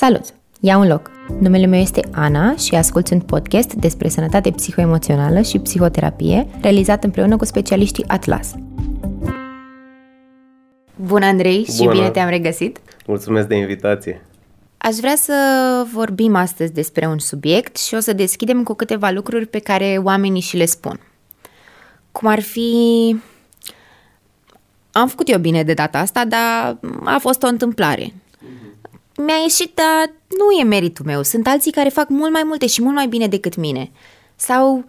Salut! Ia un loc! Numele meu este Ana și ascult un podcast despre sănătate psihoemoțională și psihoterapie realizat împreună cu specialiștii Atlas. Bună, Andrei, și Bună. bine te-am regăsit! Mulțumesc de invitație. Aș vrea să vorbim astăzi despre un subiect și o să deschidem cu câteva lucruri pe care oamenii și le spun. Cum ar fi... Am făcut eu bine de data asta, dar a fost o întâmplare. Mi-a ieșit, dar nu e meritul meu. Sunt alții care fac mult mai multe și mult mai bine decât mine. Sau...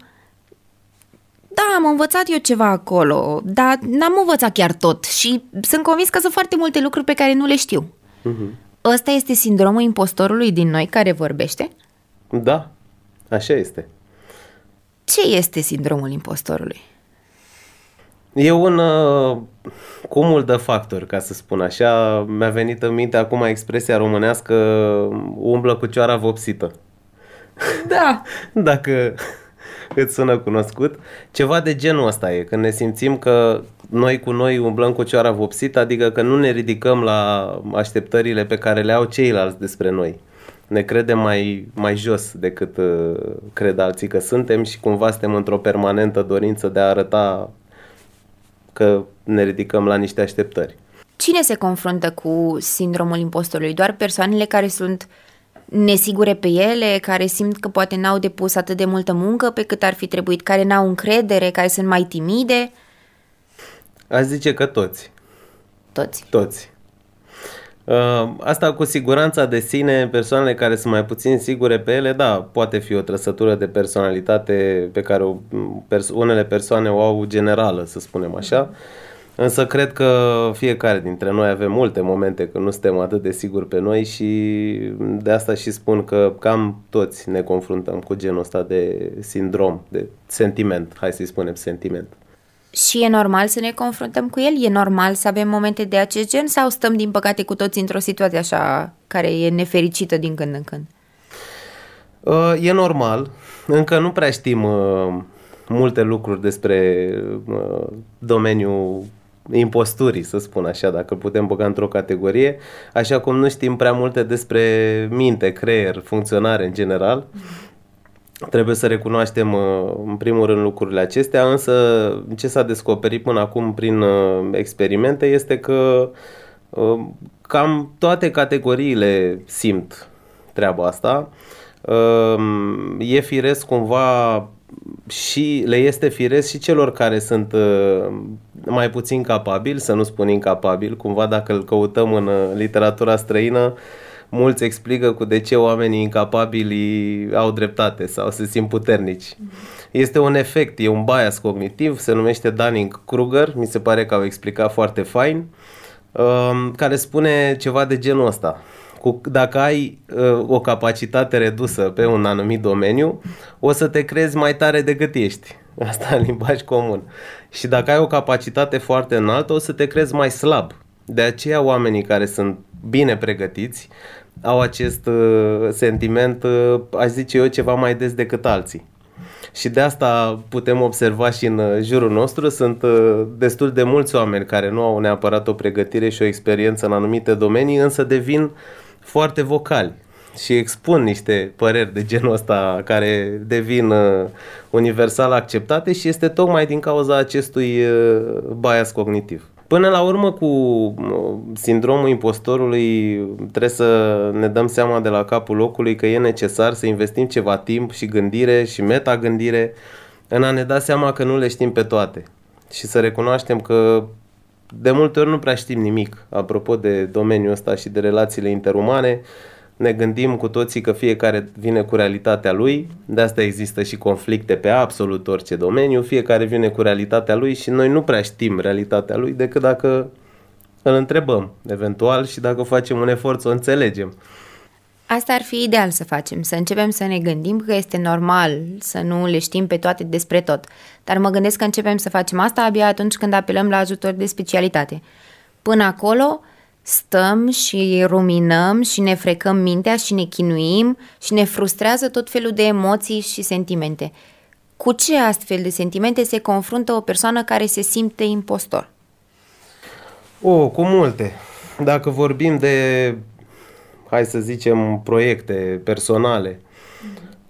Da, am învățat eu ceva acolo, dar n-am învățat chiar tot și sunt convins că sunt foarte multe lucruri pe care nu le știu. Ăsta este sindromul impostorului din noi care vorbește? Da, așa este. Ce este sindromul impostorului? E un uh, cumul de factori, ca să spun așa. Mi-a venit în minte acum expresia românească umblă cu cioara vopsită. Da. Dacă îți sună cunoscut. Ceva de genul ăsta e, când ne simțim că noi cu noi umblăm cu cioara vopsită, adică că nu ne ridicăm la așteptările pe care le au ceilalți despre noi. Ne credem mai, mai jos decât uh, cred alții că suntem și cumva suntem într-o permanentă dorință de a arăta că ne ridicăm la niște așteptări. Cine se confruntă cu sindromul impostorului? Doar persoanele care sunt nesigure pe ele, care simt că poate n-au depus atât de multă muncă pe cât ar fi trebuit, care n-au încredere, care sunt mai timide? Aș zice că toți. Toți. Toți. Uh, Asta cu siguranța de sine, persoanele care sunt mai puțin sigure pe ele, da, poate fi o trăsătură de personalitate pe care o, pers- unele persoane o au generală, să spunem așa. Însă cred că fiecare dintre noi avem multe momente când nu suntem atât de siguri pe noi și de asta și spun că cam toți ne confruntăm cu genul ăsta de sindrom, de sentiment, hai să-i spunem sentiment. Și e normal să ne confruntăm cu el? E normal să avem momente de acest gen sau stăm, din păcate, cu toți într-o situație așa care e nefericită din când în când? Uh, E normal, încă nu prea știm uh, multe lucruri despre uh, domeniul imposturii, să spun așa, dacă îl putem băga într-o categorie, așa cum nu știm prea multe despre minte, creier, funcționare în general. Trebuie să recunoaștem uh, în primul rând lucrurile acestea, însă ce s-a descoperit până acum prin uh, experimente este că uh, cam toate categoriile simt treaba asta. Um, E firesc cumva și le este firesc și celor care sunt uh, mai puțin capabili, să nu spun incapabili, cumva dacă îl căutăm în uh, literatura străină, mulți explică cu de ce oamenii incapabili au dreptate sau se simt puternici. Este un efect, e un bias cognitiv, se numește Dunning-Kruger, mi se pare că au explicat foarte fain, um, care spune ceva de genul ăsta. Cu, dacă ai uh, o capacitate redusă pe un anumit domeniu, o să te crezi mai tare decât ești. Asta în limbaj comun. Și dacă ai o capacitate foarte înaltă, o să te crezi mai slab. De aceea oamenii care sunt bine pregătiți au acest uh, sentiment, uh, aș zice eu, ceva mai des decât alții. Și de asta putem observa și în uh, jurul nostru, sunt uh, destul de mulți oameni care nu au neapărat o pregătire și o experiență în anumite domenii, însă devin foarte vocali și expun niște păreri de genul ăsta care devin uh, universal acceptate și este tocmai din cauza acestui uh, bias cognitiv. Până la urmă, cu uh, sindromul impostorului, trebuie să ne dăm seama de la capul locului că e necesar să investim ceva timp și gândire și metagândire în a ne da seama că nu le știm pe toate și să recunoaștem că de multe ori nu prea știm nimic apropo de domeniul ăsta și de relațiile interumane. Ne gândim cu toții că fiecare vine cu realitatea lui, de asta există și conflicte pe absolut orice domeniu, fiecare vine cu realitatea lui și noi nu prea știm realitatea lui decât dacă îl întrebăm, eventual, și dacă facem un efort să o înțelegem. Asta ar fi ideal să facem, să începem să ne gândim că este normal să nu le știm pe toate despre tot. Dar mă gândesc că începem să facem asta abia atunci când apelăm la ajutor de specialitate. Până acolo, stăm și ruminăm și ne frecăm mintea și ne chinuim și ne frustrează tot felul de emoții și sentimente. Cu ce astfel de sentimente se confruntă o persoană care se simte impostor? O, cu multe. Dacă vorbim de hai să zicem, proiecte personale.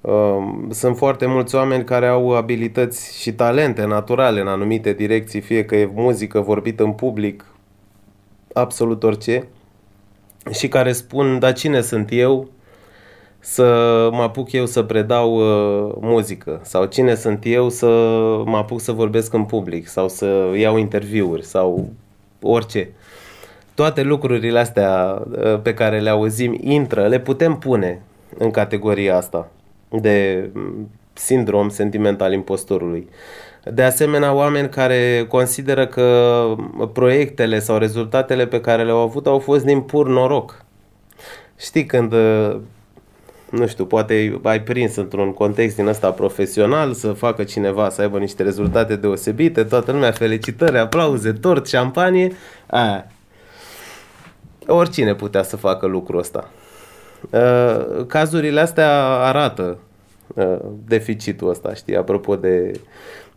Um, sunt foarte mulți oameni care au abilități și talente naturale în anumite direcții, fie că e muzică, vorbit în public, absolut orice, și care spun, dar cine sunt eu să mă apuc eu să predau uh, muzică sau cine sunt eu să mă apuc să vorbesc în public sau să iau interviuri sau orice. Toate lucrurile astea uh, pe care le auzim intră, le putem pune în categoria asta de mm, sindrom sentimental impostorului. De asemenea, oameni care consideră că proiectele sau rezultatele pe care le-au avut au fost din pur noroc. Știi, când uh, nu știu, poate ai prins într-un context din ăsta profesional să facă cineva să aibă niște rezultate deosebite, toată lumea felicitări, aplauze, tort, șampanie, aia. Oricine putea să facă lucrul ăsta. Uh, cazurile astea arată uh, deficitul ăsta, știi, apropo de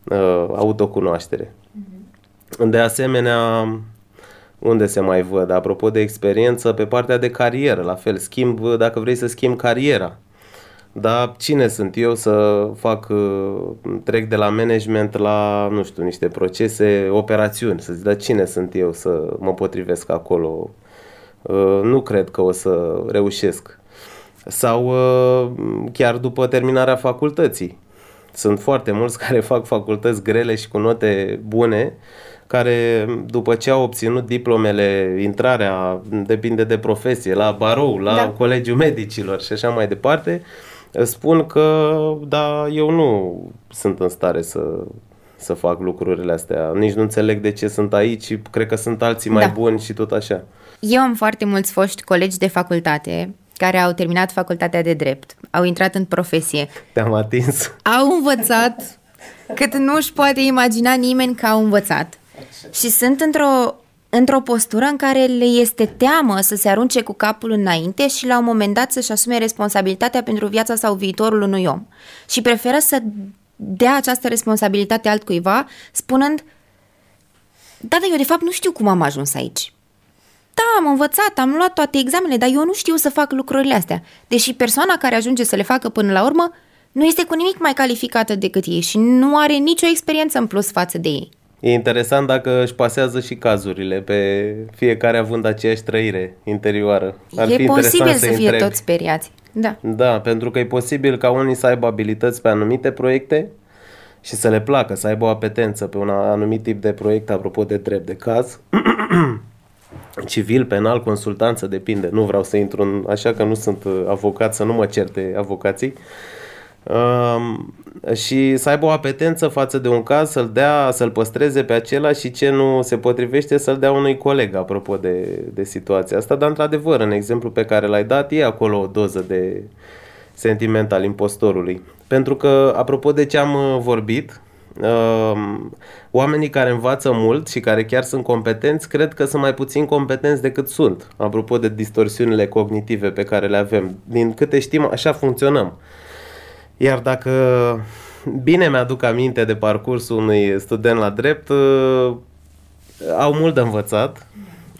uh, autocunoaștere. Mm-hmm. De asemenea, unde se mai văd? Apropo de experiență, pe partea de carieră, la fel, schimb, dacă vrei să schimb cariera. Dar cine sunt eu să fac, uh, trec de la management la, nu știu, niște procese, operațiuni, să zic, dar cine sunt eu să mă potrivesc acolo? Uh, nu cred că o să reușesc. Sau uh, chiar după terminarea facultății. Sunt foarte mulți care fac facultăți grele și cu note bune, care după ce au obținut diplomele, intrarea, depinde de profesie, la barou, la da. colegiul medicilor și așa mai departe, spun că da, eu nu sunt în stare să, să fac lucrurile astea. Nici nu înțeleg de ce sunt aici și cred că sunt alții mai da. buni și tot așa. Eu am foarte mulți foști colegi de facultate care au terminat facultatea de drept, au intrat în profesie. Te-am atins. Au învățat cât nu își poate imagina nimeni că au învățat. Și sunt într-o într-o postură în care le este teamă să se arunce cu capul înainte și la un moment dat să-și asume responsabilitatea pentru viața sau viitorul unui om. Și preferă să dea această responsabilitate altcuiva, spunând da, dar eu de fapt nu știu cum am ajuns aici. Da, am învățat, am luat toate examenele, dar eu nu știu să fac lucrurile astea. Deși persoana care ajunge să le facă până la urmă nu este cu nimic mai calificată decât ei și nu are nicio experiență în plus față de ei. E interesant dacă își pasează și cazurile pe fiecare având aceeași trăire interioară. Ar e fi posibil să, să fie întrebi. toți speriați. Da. Da, pentru că e posibil ca unii să aibă abilități pe anumite proiecte și să le placă, să aibă o apetență pe un anumit tip de proiect, apropo de drept de caz. Civil, penal, consultanță, depinde. Nu vreau să intru în... Așa că nu sunt avocat, să nu mă certe avocații. Um, și să aibă o apetență față de un caz, să-l dea, să-l păstreze pe acela și ce nu se potrivește să-l dea unui coleg, apropo de, de situația asta, dar într-adevăr, în exemplu pe care l-ai dat, e acolo o doză de sentiment al impostorului. Pentru că, apropo de ce am uh, vorbit, um, oamenii care învață mult și care chiar sunt competenți, cred că sunt mai puțin competenți decât sunt, apropo de distorsiunile cognitive pe care le avem. Din câte știm, așa funcționăm. Iar dacă bine mi-aduc aminte de parcursul unui student la drept, uh, au mult de învățat,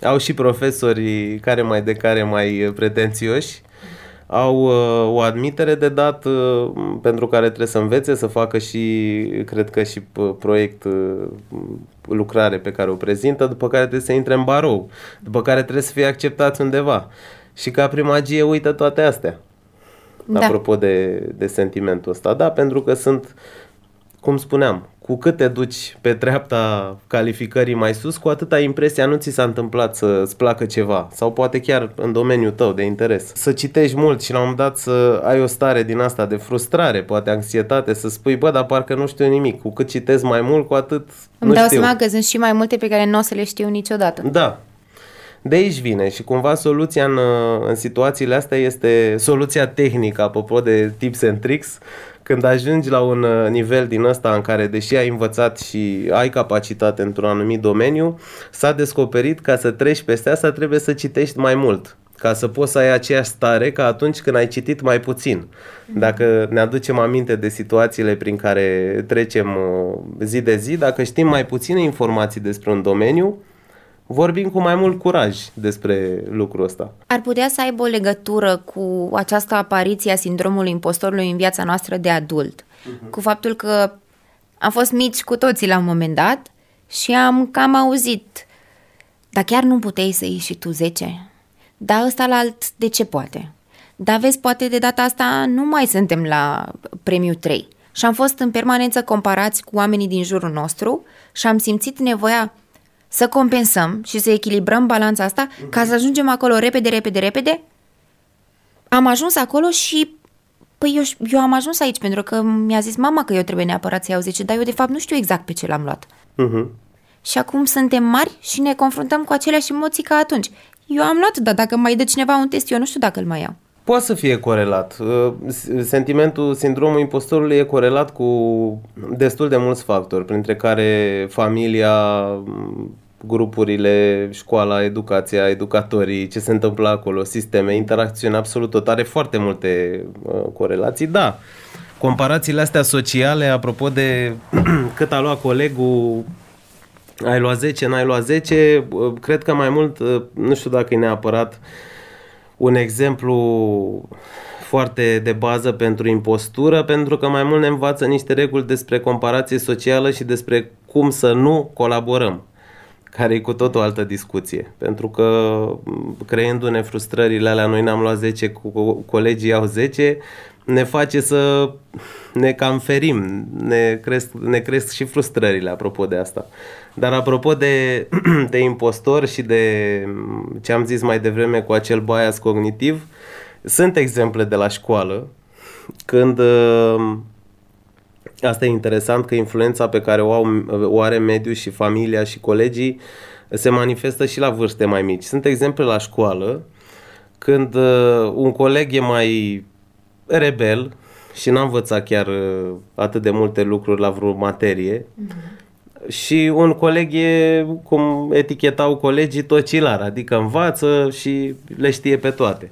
au și profesori care mai de care mai pretențioși, au uh, o admitere de dat uh, pentru care trebuie să învețe, să facă și, cred că și proiect, lucrare pe care o prezintă, după care trebuie să intre în barou, după care trebuie să fie acceptați undeva. Și ca primagie uită toate astea da. apropo de, de sentimentul ăsta. Da, pentru că sunt, cum spuneam, cu cât te duci pe treapta calificării mai sus, cu atâta impresia nu ți s-a întâmplat să-ți placă ceva sau poate chiar în domeniul tău de interes. Să citești mult și la un moment dat să ai o stare din asta de frustrare, poate anxietate, să spui, bă, dar parcă nu știu nimic. Cu cât citesc mai mult, cu atât Îmi nu dau știu. seama că sunt și mai multe pe care nu o să le știu niciodată. Da, de aici vine și cumva soluția în, în situațiile astea este soluția tehnică, apropo de tips and tricks, când ajungi la un uh, nivel din ăsta în care, deși ai învățat și ai capacitate într-un anumit domeniu, s-a descoperit ca să treci peste asta trebuie să citești mai mult ca să poți să ai aceeași stare ca atunci când ai citit mai puțin. Dacă ne aducem aminte de situațiile prin care trecem uh, zi de zi, dacă știm mai puține informații despre un domeniu, vorbim cu mai mult curaj despre lucrul ăsta. Ar putea să aibă o legătură cu această apariție a sindromului impostorului în viața noastră de adult, uh-huh. cu faptul că am fost mici cu toții la un moment dat și am cam auzit, dar chiar nu puteai să ieși și tu 10? Da, ăsta la alt de ce poate? Dar vezi, poate de data asta nu mai suntem la premiu 3 și am fost în permanență comparați cu oamenii din jurul nostru și am simțit nevoia să compensăm și să echilibrăm balanța asta uh-huh. ca să ajungem acolo repede, repede, repede. Am ajuns acolo și Păi eu, eu am ajuns aici pentru că mi-a zis mama că eu trebuie neapărat să iau 10, dar eu de fapt nu știu exact pe ce l-am luat. Uh-huh. Și acum suntem mari și ne confruntăm cu aceleași emoții ca atunci. Eu am luat, dar dacă mai dă cineva un test, eu nu știu dacă îl mai iau. Poate să fie corelat. Uh, sentimentul, sindromul impostorului e corelat cu destul de mulți factori, printre care familia, grupurile, școala, educația, educatorii, ce se întâmplă acolo, sisteme, interacțiuni, absolut tot. Are foarte multe uh, corelații, da. Comparațiile astea sociale, apropo de cât a luat colegul, ai luat 10, n-ai luat 10, uh, cred că mai mult, uh, nu știu dacă e neapărat un exemplu foarte de bază pentru impostură, pentru că mai mult ne învață niște reguli despre comparație socială și despre cum să nu colaborăm care e cu tot o altă discuție. Pentru că creându-ne frustrările alea, noi ne-am luat 10, cu colegii au 10, ne face să ne cam ferim, ne cresc, ne cresc și frustrările apropo de asta. Dar apropo de, de impostor și de ce am zis mai devreme cu acel bias cognitiv, sunt exemple de la școală când Asta e interesant că influența pe care o, au, o are mediul și familia și colegii se manifestă și la vârste mai mici. Sunt exemple la școală când uh, un coleg e mai rebel și n-a învățat chiar uh, atât de multe lucruri la vreo materie mm-hmm. și un coleg e, cum etichetau colegii, tocilar, adică învață și le știe pe toate.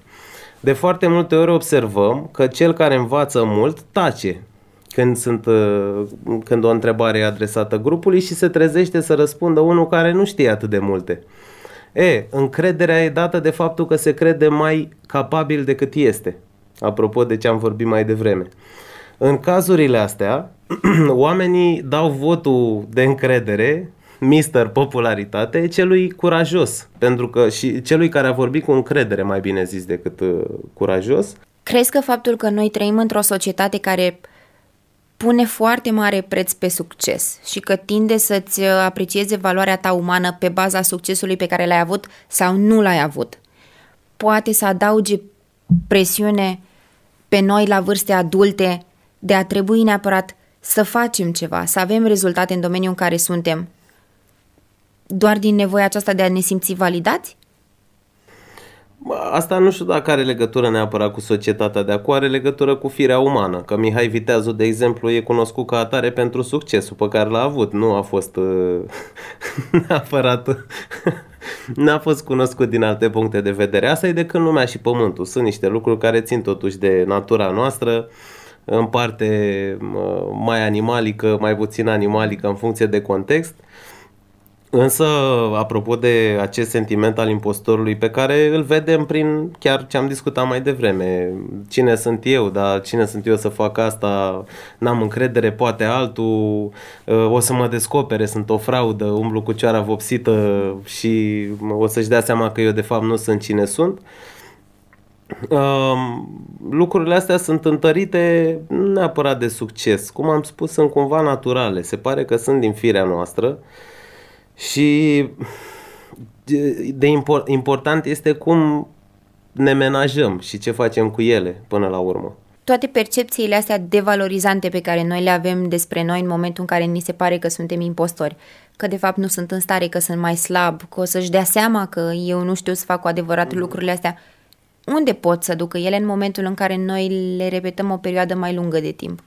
De foarte multe ori observăm că cel care învață mult tace când, sunt, uh, când o întrebare e adresată grupului și se trezește să răspundă unul care nu știe atât de multe. E, încrederea e dată de faptul că se crede mai capabil decât este. Apropo de ce am vorbit mai devreme. În cazurile astea, oamenii dau votul de încredere, mister popularitate, celui curajos. Pentru că și celui care a vorbit cu încredere, mai bine zis, decât uh, curajos. Crezi că faptul că noi trăim într-o societate care pune foarte mare preț pe succes și că tinde să-ți uh, aprecieze valoarea ta umană pe baza succesului pe care l-ai avut sau nu l-ai avut. Poate să adauge presiune pe noi la vârste adulte de a trebui neapărat să facem ceva, să avem rezultate în domeniul în care suntem, doar din nevoia aceasta de a ne simți validați? Asta nu știu dacă are legătură neapărat cu societatea de acum, are legătură cu firea umană. Că Mihai Viteazu, de exemplu, e cunoscut ca atare pentru succesul pe care l-a avut. Nu a fost uh, neapărat... n-a fost cunoscut din alte puncte de vedere. Asta e de când lumea și pământul. Sunt niște lucruri care țin totuși de natura noastră, în parte mai animalică, mai puțin animalică în funcție de context – Însă, apropo de acest sentiment al impostorului pe care îl vedem prin chiar ce am discutat mai devreme, cine sunt eu, dar cine sunt eu să fac asta, n-am încredere, poate altul, o să mă descopere, sunt o fraudă, umblu cu cioara vopsită și o să-și dea seama că eu de fapt nu sunt cine sunt. lucrurile astea sunt întărite neapărat de succes. Cum am spus, sunt cumva naturale. Se pare că sunt din firea noastră și de import, important este cum ne menajăm și ce facem cu ele până la urmă. Toate percepțiile astea devalorizante pe care noi le avem despre noi în momentul în care ni se pare că suntem impostori, că de fapt nu sunt în stare, că sunt mai slab, că o să-și dea seama că eu nu știu să fac cu adevărat mm. lucrurile astea, unde pot să ducă ele în momentul în care noi le repetăm o perioadă mai lungă de timp?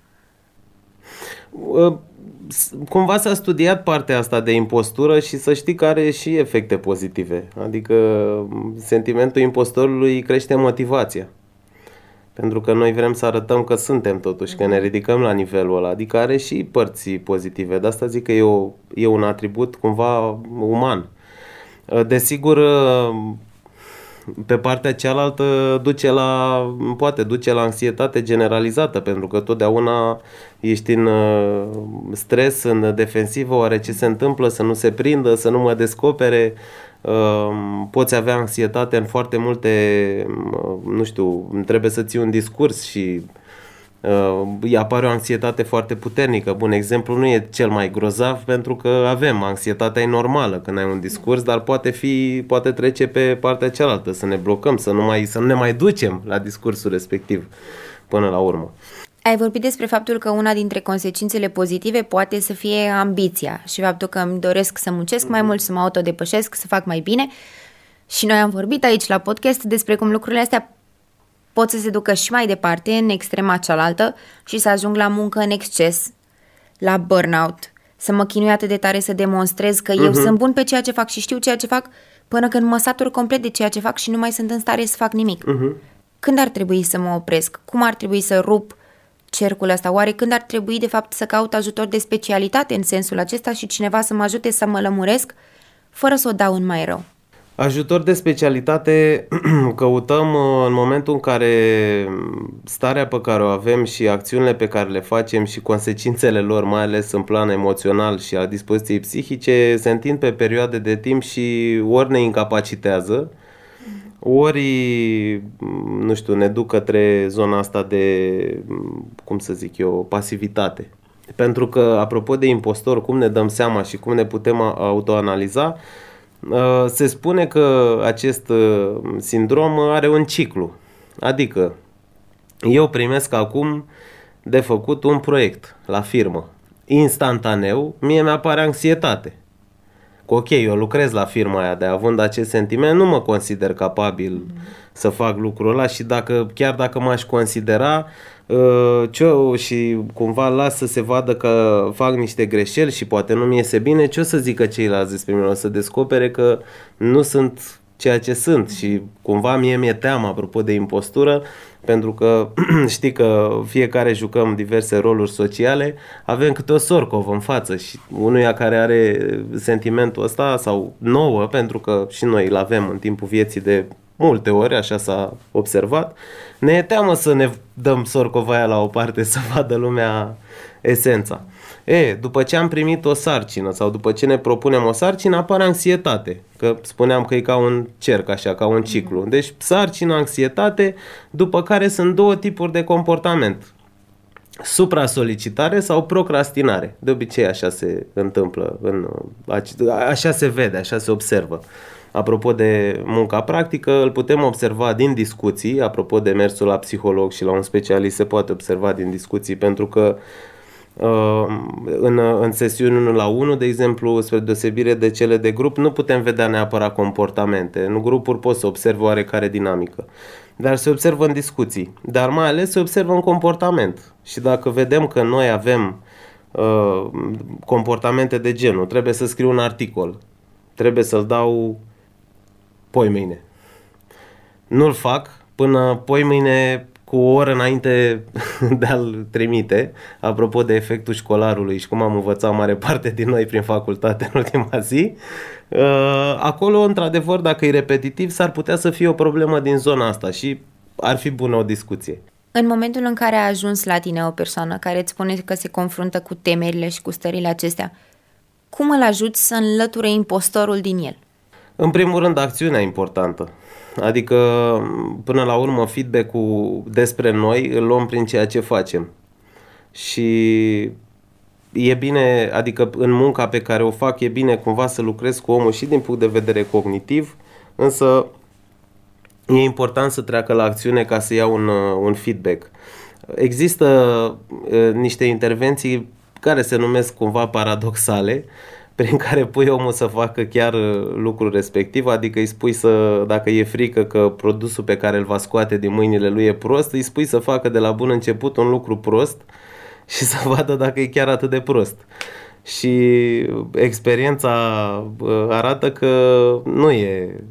Uh cumva s-a studiat partea asta de impostură și să știi că are și efecte pozitive. Adică sentimentul impostorului crește motivația. Pentru că noi vrem să arătăm că suntem totuși, că ne ridicăm la nivelul ăla. Adică are și părți pozitive. De asta zic că e, o, e un atribut cumva uman. Desigur, pe partea cealaltă duce la, poate duce la anxietate generalizată, pentru că totdeauna ești în uh, stres, în defensivă, oare ce se întâmplă, să nu se prindă, să nu mă descopere, uh, poți avea anxietate în foarte multe, uh, nu știu, trebuie să ții un discurs și uh, apare o anxietate foarte puternică. Bun exemplu nu e cel mai grozav pentru că avem anxietatea e normală când ai un discurs, dar poate fi poate trece pe partea cealaltă, să ne blocăm, să nu mai să nu ne mai ducem la discursul respectiv până la urmă. Ai vorbit despre faptul că una dintre consecințele pozitive poate să fie ambiția și faptul că îmi doresc să muncesc mai mult, să mă autodepășesc, să fac mai bine. Și noi am vorbit aici la podcast despre cum lucrurile astea pot să se ducă și mai departe, în extrema cealaltă, și să ajung la muncă în exces, la burnout, să mă chinui atât de tare să demonstrez că eu uh-huh. sunt bun pe ceea ce fac și știu ceea ce fac, până când mă satur complet de ceea ce fac și nu mai sunt în stare să fac nimic. Uh-huh. Când ar trebui să mă opresc? Cum ar trebui să rup cercul ăsta? Oare când ar trebui, de fapt, să caut ajutor de specialitate în sensul acesta și cineva să mă ajute să mă lămuresc, fără să o dau în mai rău? Ajutor de specialitate căutăm uh, în momentul în care starea pe care o avem și acțiunile pe care le facem și consecințele lor, mai ales în plan emoțional și a dispoziției psihice, se întind pe perioade de timp și ori ne incapacitează, ori, nu știu, ne duc către zona asta de, cum să zic eu, pasivitate. Pentru că, apropo de impostor, cum ne dăm seama și cum ne putem autoanaliza, Uh, se spune că acest uh, sindrom are un ciclu. Adică, eu primesc acum de făcut un proiect la firmă. Instantaneu, mie mi-apare anxietate. Că ok, eu lucrez la firma aia, de având acest sentiment, nu mă consider capabil mm-hmm. să fac lucrul ăla și dacă, chiar dacă m-aș considera, Uh, ce și cumva las să se vadă că fac niște greșeli și poate nu mi iese bine, ce o să zică ceilalți despre mine? O să descopere că nu sunt ceea ce sunt și cumva mie mi-e teamă apropo de impostură pentru că știi că fiecare jucăm diverse roluri sociale, avem câte o sorcov în față și unuia care are sentimentul ăsta sau nouă, pentru că și noi îl avem în timpul vieții de multe ori, așa s-a observat, ne e teamă să ne dăm sorcovaia la o parte să vadă lumea esența. E, după ce am primit o sarcină sau după ce ne propunem o sarcină, apare anxietate. Că spuneam că e ca un cerc, așa, ca un ciclu. Mhm. Deci sarcină, anxietate, după care sunt două tipuri de comportament. Supra-solicitare sau procrastinare. De obicei așa se întâmplă, în, așa se vede, așa se observă. Apropo de munca practică, îl putem observa din discuții, apropo de mersul la psiholog și la un specialist se poate observa din discuții, pentru că uh, în, în sesiuni 1 la 1, de exemplu, spre deosebire de cele de grup, nu putem vedea neapărat comportamente. În grupuri poți să observi oarecare dinamică. Dar se observă în discuții. Dar mai ales se observă în comportament. Și dacă vedem că noi avem uh, comportamente de genul, trebuie să scriu un articol, trebuie să-l dau poi mâine. Nu-l fac până poi mâine cu o oră înainte de a-l trimite, apropo de efectul școlarului și cum am învățat mare parte din noi prin facultate în ultima zi, uh, acolo, într-adevăr, dacă e repetitiv, s-ar putea să fie o problemă din zona asta și ar fi bună o discuție. În momentul în care a ajuns la tine o persoană care îți spune că se confruntă cu temerile și cu stările acestea, cum îl ajuți să înlăture impostorul din el? În primul rând, acțiunea importantă. Adică, până la urmă, feedback-ul despre noi îl luăm prin ceea ce facem. Și e bine, adică în munca pe care o fac, e bine cumva să lucrez cu omul și din punct de vedere cognitiv, însă e important să treacă la acțiune ca să iau un, un feedback. Există uh, niște intervenții care se numesc cumva paradoxale, prin care pui omul să facă chiar uh, lucrul respectiv, adică îi spui să, dacă e frică că produsul pe care îl va scoate din mâinile lui e prost, îi spui să facă de la bun început un lucru prost și să vadă dacă e chiar atât de prost. Și experiența uh, arată că nu e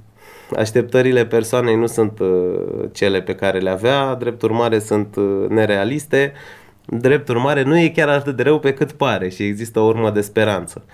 așteptările persoanei nu sunt uh, cele pe care le avea, drept urmare sunt nerealiste, drept urmare nu e chiar atât de rău pe cât pare și există o urmă de speranță.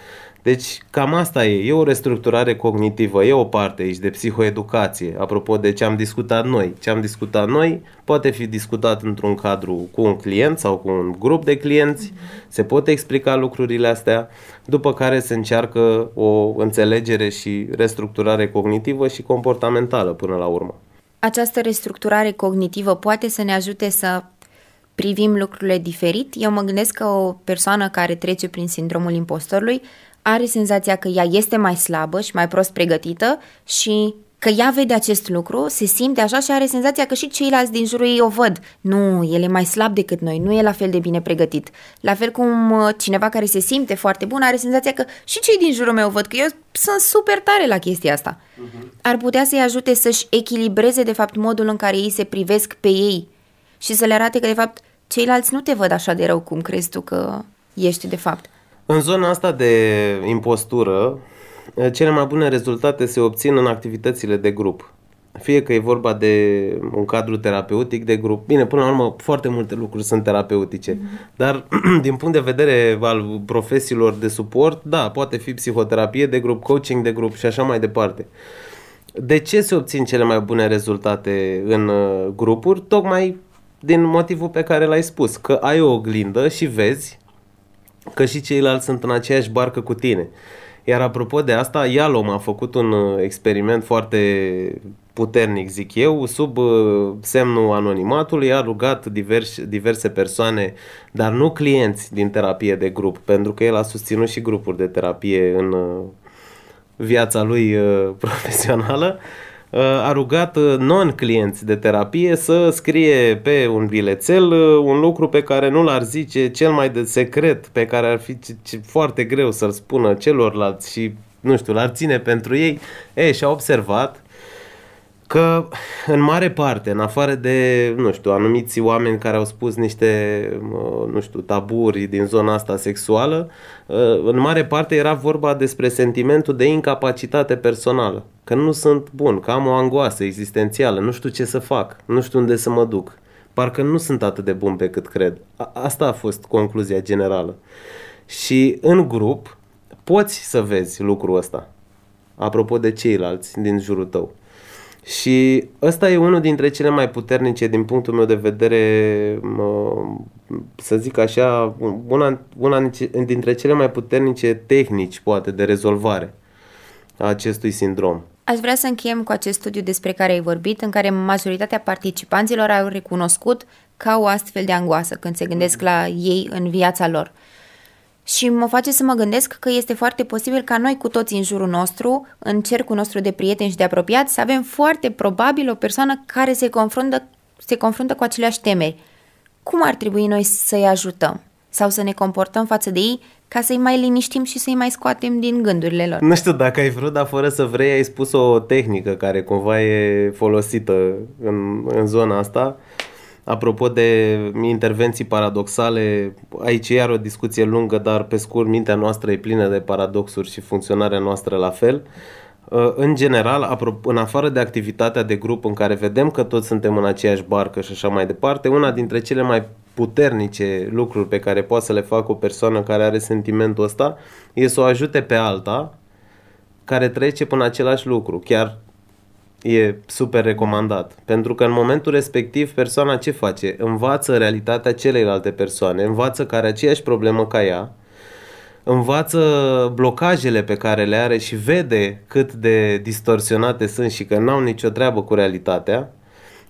Deci cam asta e, e o restructurare cognitivă, e o parte aici de psihoeducație, apropo de ce am discutat noi. Ce am discutat noi poate fi discutat într-un cadru cu un client sau cu un grup de clienți, se pot explica lucrurile astea, după care se încearcă o înțelegere și restructurare cognitivă și comportamentală până la urmă. Această restructurare cognitivă poate să ne ajute să privim lucrurile diferit. Eu mă gândesc că o persoană care trece prin sindromul impostorului are senzația că ea este mai slabă și mai prost pregătită și că ea vede acest lucru, se simte așa și are senzația că și ceilalți din jurul ei o văd. Nu, el e mai slab decât noi, nu e la fel de bine pregătit. La fel cum uh, cineva care se simte foarte bun are senzația că și cei din jurul meu văd că eu sunt super tare la chestia asta. Uh-huh. Ar putea să-i ajute să-și echilibreze de fapt modul în care ei se privesc pe ei și să le arate că de fapt ceilalți nu te văd așa de rău cum crezi tu că ești de fapt. În zona asta de impostură, cele mai bune rezultate se obțin în activitățile de grup. Fie că e vorba de un cadru terapeutic de grup. Bine, până la urmă, foarte multe lucruri sunt terapeutice. Mm-hmm. Dar, din punct de vedere al profesiilor de suport, da, poate fi psihoterapie de grup, coaching de grup și așa mai departe. De ce se obțin cele mai bune rezultate în uh, grupuri? Tocmai din motivul pe care l-ai spus, că ai o oglindă și vezi că și ceilalți sunt în aceeași barcă cu tine. Iar apropo de asta, Yalom a făcut un uh, experiment foarte puternic, zic eu, sub uh, semnul anonimatului, a rugat divers, diverse persoane, dar nu clienți din terapie de grup, pentru că el a susținut și grupuri de terapie în uh, viața lui profesională, Uh, a rugat uh, non-clienți de terapie să scrie pe un bilețel uh, un lucru pe care nu l-ar zice cel mai de secret, pe care ar fi foarte greu să-l spună celorlalți și, nu știu, l-ar ține pentru ei. E, și-a observat că în mare parte, în afară de, nu știu, anumiți oameni care au spus niște, nu știu, taburi din zona asta sexuală, în mare parte era vorba despre sentimentul de incapacitate personală, că nu sunt bun, că am o angoasă existențială, nu știu ce să fac, nu știu unde să mă duc, parcă nu sunt atât de bun pe cât cred. asta a fost concluzia generală. Și în grup poți să vezi lucrul ăsta, apropo de ceilalți din jurul tău. Și ăsta e unul dintre cele mai puternice din punctul meu de vedere, să zic așa, una, una dintre cele mai puternice tehnici, poate, de rezolvare a acestui sindrom. Aș vrea să încheiem cu acest studiu despre care ai vorbit, în care majoritatea participanților au recunoscut ca o astfel de angoasă când se gândesc la ei în viața lor și mă face să mă gândesc că este foarte posibil ca noi cu toți în jurul nostru, în cercul nostru de prieteni și de apropiați, să avem foarte probabil o persoană care se confruntă, se confruntă cu aceleași temeri. Cum ar trebui noi să-i ajutăm? Sau să ne comportăm față de ei ca să-i mai liniștim și să-i mai scoatem din gândurile lor. Nu știu dacă ai vrut, dar fără să vrei, ai spus o tehnică care cumva e folosită în, în zona asta. Apropo de intervenții paradoxale, aici iar o discuție lungă, dar pe scurt, mintea noastră e plină de paradoxuri și funcționarea noastră la fel. Uh, în general, în afară de activitatea de grup în care vedem că toți suntem în aceeași barcă și așa mai departe, una dintre cele mai puternice lucruri pe care poate să le facă o persoană care are sentimentul ăsta e să o ajute pe alta care trece până același lucru. Chiar e super recomandat. Pentru că în momentul respectiv persoana ce face? Învață realitatea celeilalte persoane, învață că are aceeași problemă ca ea, învață blocajele pe care le are și vede cât de distorsionate sunt și că n-au nicio treabă cu realitatea,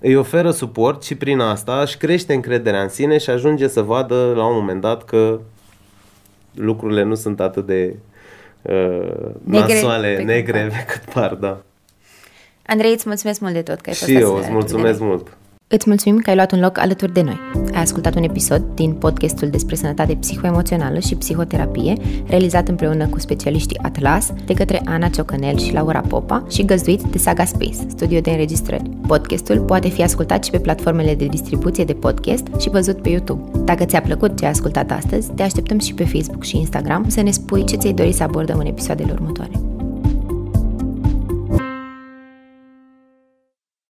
îi oferă suport și prin asta își crește încrederea în sine și ajunge să vadă la un moment dat că lucrurile nu sunt atât de uh, negre, nasoale, pe negre pe cât par, da. Andrei, îți mulțumesc mult de tot că ai fost Și eu îți mulțumesc mult. Îți mulțumim că ai luat un loc alături de noi. Ai ascultat un episod din podcastul despre sănătate psihoemoțională și psihoterapie, realizat împreună cu specialiștii Atlas, de către Ana Ciocănel și Laura Popa și găzduit de Saga Space, studio de înregistrări. Podcastul poate fi ascultat și pe platformele de distribuție de podcast și văzut pe YouTube. Dacă ți-a plăcut ce ai ascultat astăzi, te așteptăm și pe Facebook și Instagram să ne spui ce ți-ai dori să abordăm în episoadele următoare.